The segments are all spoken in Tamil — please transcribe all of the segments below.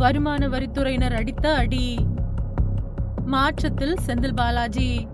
வருமான வரித்துறையினர் அடித்த அடி. மாற்றத்தில் செந்தில் பாலாஜி.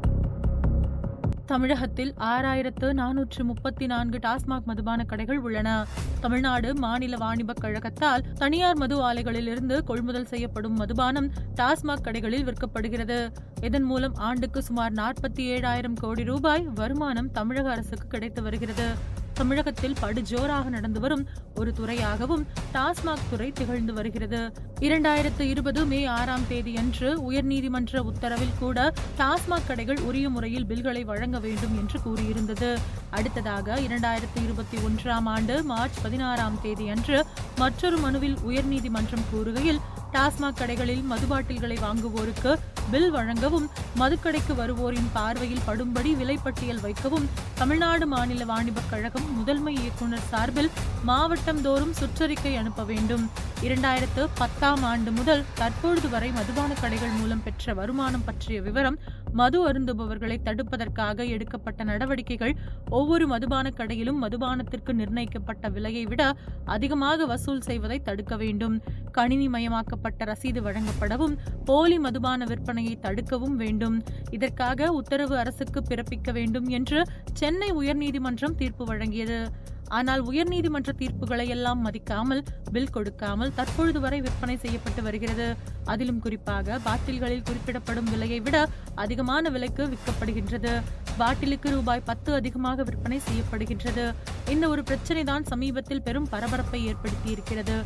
தமிழகத்தில் ஆறாயிரத்து நானூற்று முப்பத்தி நான்கு டாஸ்மாக் மதுபான கடைகள் உள்ளன. தமிழ்நாடு மாநில வாணிபக் கழகத்தால் தனியார் மது ஆலைகளில் இருந்து கொள்முதல் செய்யப்படும் மதுபானம் டாஸ்மாக் கடைகளில் விற்கப்படுகிறது. இதன் மூலம் ஆண்டுக்கு சுமார் நாற்பத்தி ஏழாயிரம் கோடி ரூபாய் வருமானம் தமிழக அரசுக்கு கிடைத்து வருகிறது. தமிழகத்தில் படுஜோராக நடந்து வரும் ஒரு துறையாகவும் டாஸ்மாக் துறை திகழ்ந்து வருகிறது. இரண்டாயிரத்து இருபது மே ஆறாம் தேதியன்று உயர்நீதிமன்ற உத்தரவில் கூட டாஸ்மாக் கடைகள் உரிய முறையில் பில்களை வழங்க வேண்டும் என்று கூறியிருந்தது. அடுத்ததாக இரண்டாயிரத்து இருபத்தி ஒன்றாம் ஆண்டு மார்ச் பதினாறாம் தேதியன்று மற்றொரு மனுவில் உயர்நீதிமன்றம் கூறுகையில் டாஸ்மாக் கடைகளில் மதுபாட்டில்களை வாங்குவோருக்கு பில் வழங்கவும் மதுக்கடைக்கு வருவோரின் பார்வையில் படும்படி விலைப்பட்டியல் வைக்கவும் தமிழ்நாடு மாநில வாணிபக் கழகம் முதன்மை இயக்குநர் சார்பில் மாவட்டம் தோறும் சுற்றறிக்கை அனுப்ப வேண்டும். இரண்டாயிரத்து பத்தாம் ஆண்டு முதல் தற்பொழுது வரை மதுபான கடைகள் மூலம் பெற்ற வருமானம் பற்றிய விவரம் மது அருந்துபவர்களை தடுப்பதற்காக எடுக்கப்பட்ட நடவடிக்கைகள் ஒவ்வொரு மதுபான கடையிலும் மதுபானத்திற்கு நிர்ணயிக்கப்பட்ட விலையை விட அதிகமாக வசூல் செய்வதை தடுக்க வேண்டும். கணினி மயமாக்கப்பட்ட ரசீது வழங்கப்படவும் போலி மதுபான விற்பனையை தடுக்கவும் வேண்டும். இதற்காக உத்தரவு அரசுக்கு பிறப்பிக்க வேண்டும் என்று சென்னை உயர்நீதிமன்றம் தீர்ப்பு வழங்கியது. ஆனால் உயர்நீதிமன்ற தீர்ப்புகளை எல்லாம் மதிக்காமல் பில் கொடுக்காமல் தற்பொழுது வரை விற்பனை செய்யப்பட்டு வருகிறது. அதிலும் குறிப்பாக பாட்டில்களில் குறிப்பிடப்படும் விலையை விட அதிகமான விலைக்கு விற்கப்படுகின்றது. பாட்டிலுக்கு ரூபாய் பத்து அதிகமாக விற்பனை செய்யப்படுகின்றது. இந்த ஒரு பிரச்சனை தான் சமீபத்தில் பெரும் பரபரப்பை ஏற்படுத்தி இருக்கிறது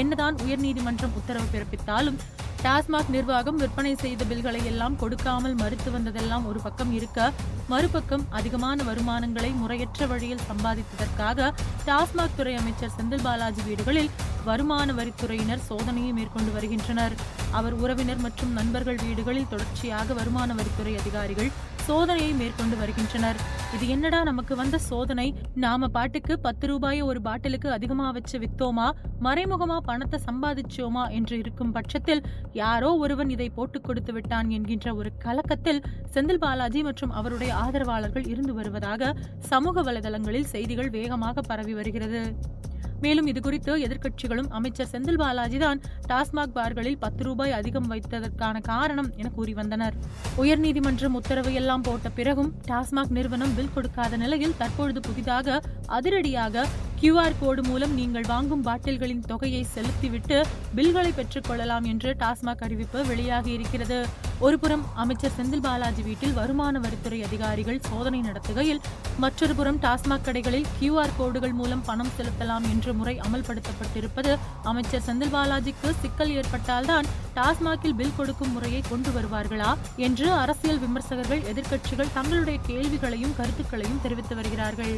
என்னதான் உயர்நீதிமன்றம் உத்தரவு பிறப்பித்தாலும் டாஸ்மாக் நிர்வாகம் விற்பனை செய்த பில்களை எல்லாம் கொடுக்காமல் மறுத்து வந்ததெல்லாம் ஒரு பக்கம் இருக்க மறுபக்கம் அதிகமான வருமானங்களை முறையற்ற வழியில் சம்பாதித்ததற்காக டாஸ்மாக் துறை அமைச்சர் செந்தில் பாலாஜி வீடுகளில் வருமான வரித்துறையினர் சோதனையை மேற்கொண்டு வருகின்றனர். அவர் உறவினர் மற்றும் நண்பர்கள் வீடுகளில் தொடர்ச்சியாக வருமான வரித்துறை அதிகாரிகள் சோதனையை மேற்கொண்டு வருகின்றனர். இது என்னடா நமக்கு வந்த சோதனை? நாம பாட்டுக்கு பத்து ரூபாயை ஒரு பாட்டிலுக்கு அதிகமா வச்சு வித்தோமா? மறைமுகமா பணத்தை சம்பாதிச்சோமா? என்று இருக்கும் பட்சத்தில் யாரோ ஒருவன் இதை போட்டு கொடுத்து விட்டான் என்கின்ற ஒரு கலக்கத்தில் செந்தில் பாலாஜி மற்றும் அவருடைய ஆதரவாளர்கள் இருந்து வருவதாக சமூக வலைதளங்களில் செய்திகள் வேகமாக பரவி வருகிறது. மேலும் இதுகுறித்து எதிர்க்கட்சிகளும் அமைச்சர் செந்தில் பாலாஜி தான் டாஸ்மாக் பார்களில் பத்து ரூபாய் அதிகம் வைத்ததற்கான காரணம் என கூறி வந்தனர். உயர்நீதிமன்றம் உத்தரவு எல்லாம் போட்ட பிறகும் டாஸ்மாக் நிறுவனம் பில் கொடுக்காத நிலையில் தற்பொழுது புதிதாக அதிரடியாக கியூஆர் கோடு மூலம் நீங்கள் வாங்கும் பாட்டில்களின் தொகையை செலுத்திவிட்டு பில்களை பெற்றுக் கொள்ளலாம் என்று டாஸ்மாக் அறிவிப்பு வெளியாகி இருக்கிறது. ஒருபுறம் அமைச்சர் செந்தில் பாலாஜி வீட்டில் வருமான வரித்துறை அதிகாரிகள் சோதனை நடத்துகையில் மற்றொரு புறம் டாஸ்மாக் கடைகளில் கியூஆர் கோடுகள் மூலம் பணம் செலுத்தலாம் என்ற முறை அமல்படுத்தப்பட்டிருப்பது அமைச்சர் செந்தில் பாலாஜிக்கு சிக்கல் ஏற்பட்டால்தான் டாஸ்மாகில் பில் கொடுக்கும் முறையை கொண்டு வருவார்களா என்று அரசியல் விமர்சகர்கள் எதிர்க்கட்சிகள் தங்களுடைய கேள்விகளையும் கருத்துக்களையும் தெரிவித்து வருகிறார்கள்.